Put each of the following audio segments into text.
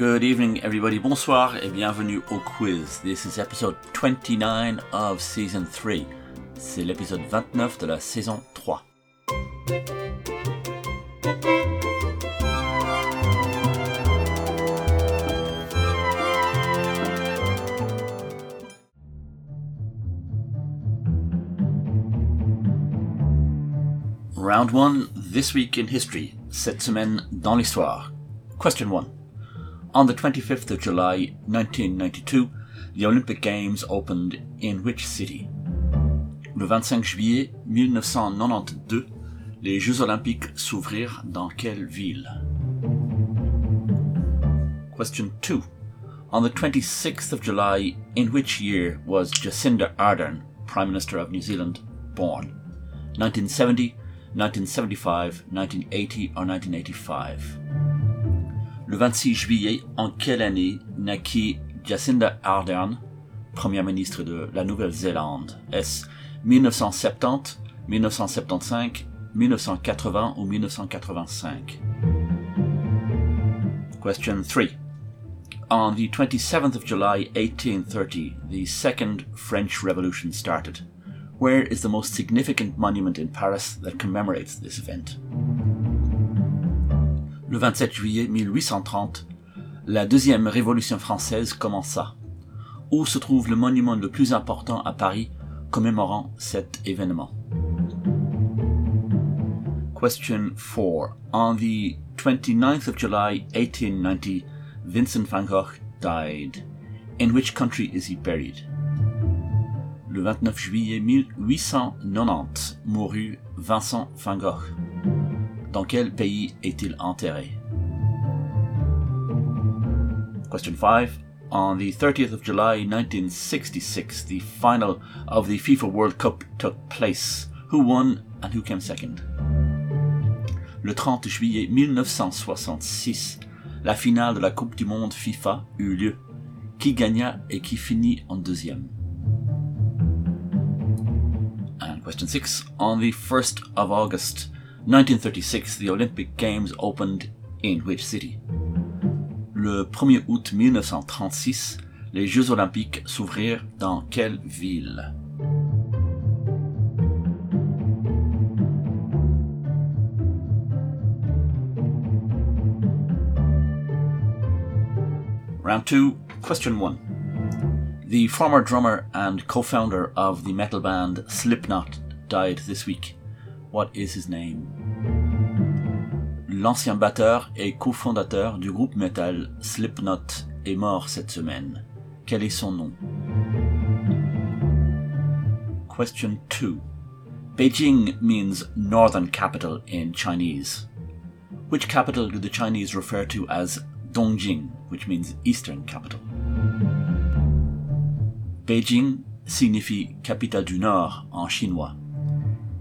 Good evening, everybody. Bonsoir et bienvenue au quiz. This is episode 29 of season 3. C'est l'épisode 29 de la saison 3. Round 1, This Week in History, cette semaine dans l'histoire. Question 1. On the 25th of July 1992, the Olympic Games opened in which city? Le 25 juillet 1992, les Jeux olympiques s'ouvrirent dans quelle ville? Question 2. On the 26th of July, in which year was Jacinda Ardern, Prime Minister of New Zealand, born? 1970, 1975, 1980 or 1985. Le 26 juillet, en quelle année naquit Jacinda Ardern, Première ministre de la Nouvelle-Zélande? Est-ce 1970, 1975, 1980 ou 1985 Question 3. On the 27th of July 1830, the Second French Revolution started. Where is the most significant monument in Paris that commemorates this event? Le 27 juillet 1830, la deuxième révolution française commença. Où se trouve le monument le plus important à Paris commémorant cet événement? Question 4. On the 29th of July 1890, Vincent van Gogh died. In which country is he buried? Le 29 juillet 1890 mourut Vincent van Gogh. Dans quel pays est-il enterré? Question 5. On the 30th of July 1966, the final of the FIFA World Cup took place. Who won and who came second? Le 30 juillet 1966, la finale de la Coupe du Monde FIFA eut lieu. Qui gagna et qui finit en deuxième? And question 6. On the 1st of August 1936, the Olympic Games opened in which city? Le 1er août 1936, les Jeux olympiques s'ouvrirent dans quelle ville? Round 2, question 1. The former drummer and co-founder of the metal band Slipknot died this week. What is his name? L'ancien batteur et cofondateur du groupe metal Slipknot est mort cette semaine. Quel est son nom? Question 2. Beijing means northern capital in Chinese. Which capital do the Chinese refer to as Dongjing, which means eastern capital? Beijing signifie capitale du nord en chinois.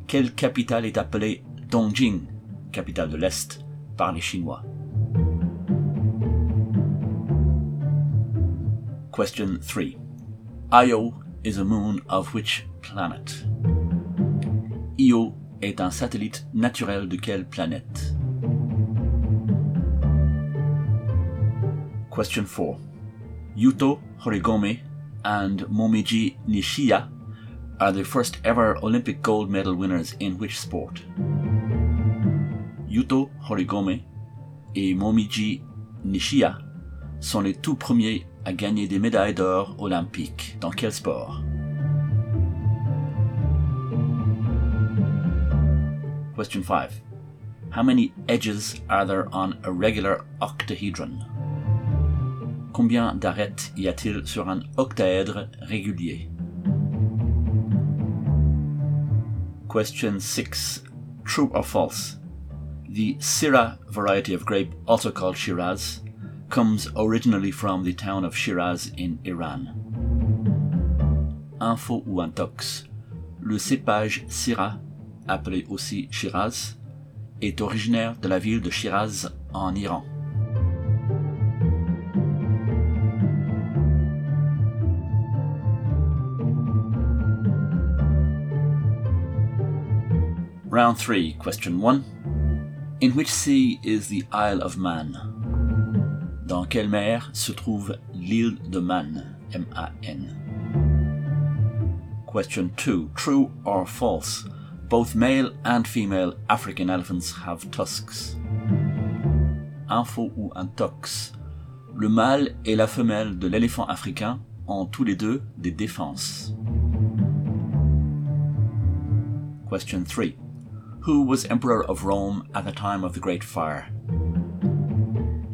Quelle capitale est appelée Dongjing, capitale de l'Est, par les Chinois? Question 3. Io is a moon of which planet? Io est un satellite naturel de quelle planète? Question 4. Yuto Horigome and Momiji Nishiya are the first ever Olympic gold medal winners in which sport? Yuto Horigome et Momiji Nishiya sont les tout premiers à gagner des médailles d'or olympiques. Dans quel sport? Question 5. How many edges are there on a regular octahedron? Combien d'arêtes y a-t-il sur un octaèdre régulier? Question 6. True or false? The Syrah variety of grape, also called Shiraz, comes originally from the town of Shiraz in Iran. Info ou intox. Le cépage Syrah, appelé aussi Shiraz, est originaire de la ville de Shiraz en Iran. Round 3, question 1. In which sea is the Isle of Man? Dans quelle mer se trouve l'île de Man? M-A-N. Question 2. True or false? Both male and female African elephants have tusks. Info ou intox. Le mâle et la femelle de l'éléphant africain ont tous les deux des défenses. Question 3. Who was emperor of Rome at the time of the Great Fire?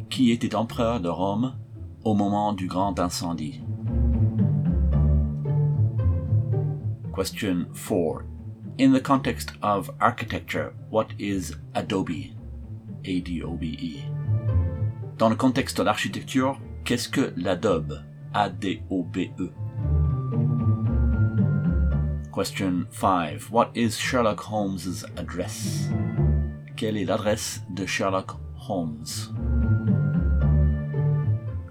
Qui était empereur de Rome au moment du grand incendie? Question 4. In the context of architecture, what is Adobe? A-D-O-B-E. Dans le contexte de l'architecture, qu'est-ce que l'adobe? A-D-O-B-E. Question 5. What is Sherlock Holmes's address? Quelle est l'adresse de Sherlock Holmes?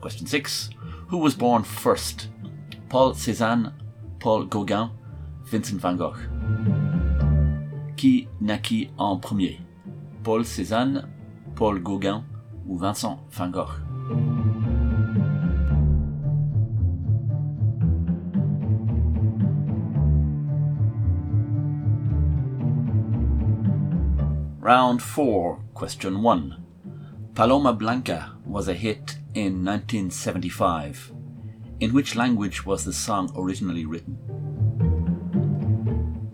Question 6. Who was born first? Paul Cézanne, Paul Gauguin, Vincent van Gogh. Qui naquit en premier? Paul Cézanne, Paul Gauguin ou Vincent van Gogh? Round 4, Question 1. Paloma Blanca was a hit in 1975. In which language was the song originally written?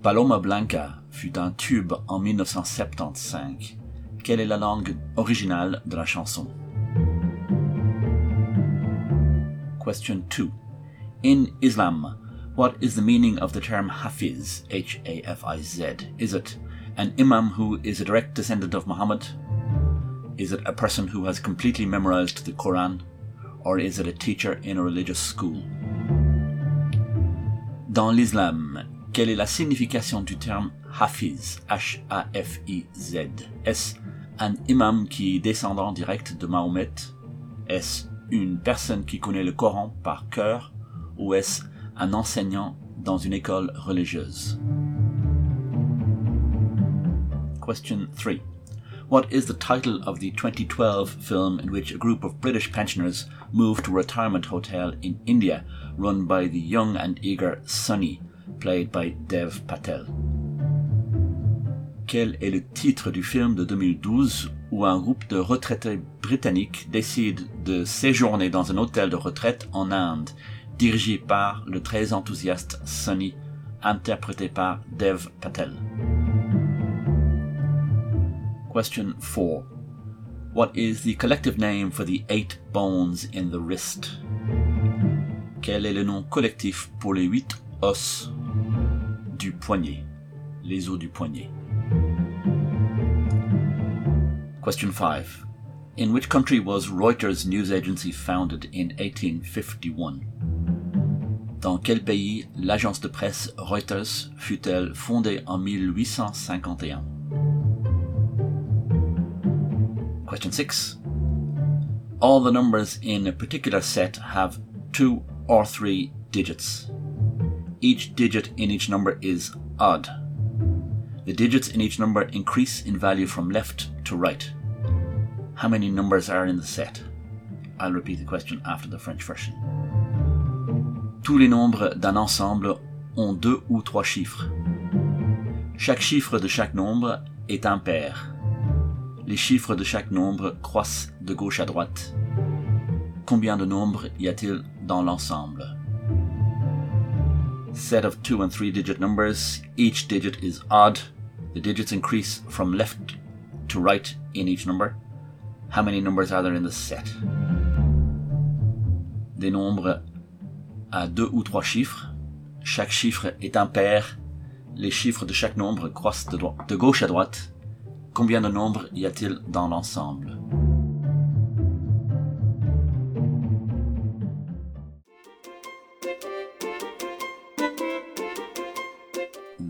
Paloma Blanca fut un tube en 1975. Quelle est la langue originale de la chanson? Question 2. In Islam, what is the meaning of the term Hafiz? H A F I Z. Is it an imam who is a direct descendant of Muhammad? Is it a person who has completely memorized the Quran? Or is it a teacher in a religious school? Dans l'islam, quelle est la signification du terme Hafiz? H-A-F-I-Z. Est-ce un imam qui est descendant direct de Mahomet? Est-ce une personne qui connaît le Coran par cœur? Ou est-ce un enseignant dans une école religieuse? Question 3. What is the title of the 2012 film in which a group of British pensioners move to a retirement hotel in India run by the young and eager Sunny, played by Dev Patel? Quel est le titre du film de 2012 où un groupe de retraités britanniques décide de séjourner dans un hôtel de retraite en Inde, dirigé par le très enthousiaste Sunny, interprété par Dev Patel? Question 4. What is the collective name for the eight bones in the wrist? Quel est le nom collectif pour les huit os du poignet? Les os du poignet. Question 5. In which country was Reuters news agency founded in 1851? Dans quel pays l'agence de presse Reuters fut-elle fondée en 1851? Question 6. All the numbers in a particular set have two or three digits. Each digit in each number is odd. The digits in each number increase in value from left to right. How many numbers are in the set? I'll repeat the question after the French version. Tous les nombres d'un ensemble ont deux ou trois chiffres. Chaque chiffre de chaque nombre est impair. Les chiffres de chaque nombre croissent de gauche à droite. Combien de nombres y a-t-il dans l'ensemble? Set of two and three digit numbers. Each digit is odd. The digits increase from left to right in each number. How many numbers are there in the set? Des nombres à deux ou trois chiffres. Chaque chiffre est impair. Les chiffres de chaque nombre croissent de, de gauche à droite. Combien de nombres y a-t-il dans l'ensemble?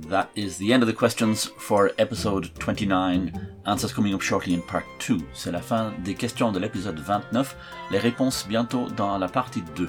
That is the end of the questions for episode 29. Answers coming up shortly in part 2. C'est la fin des questions de l'épisode 29. Les réponses bientôt dans la partie 2.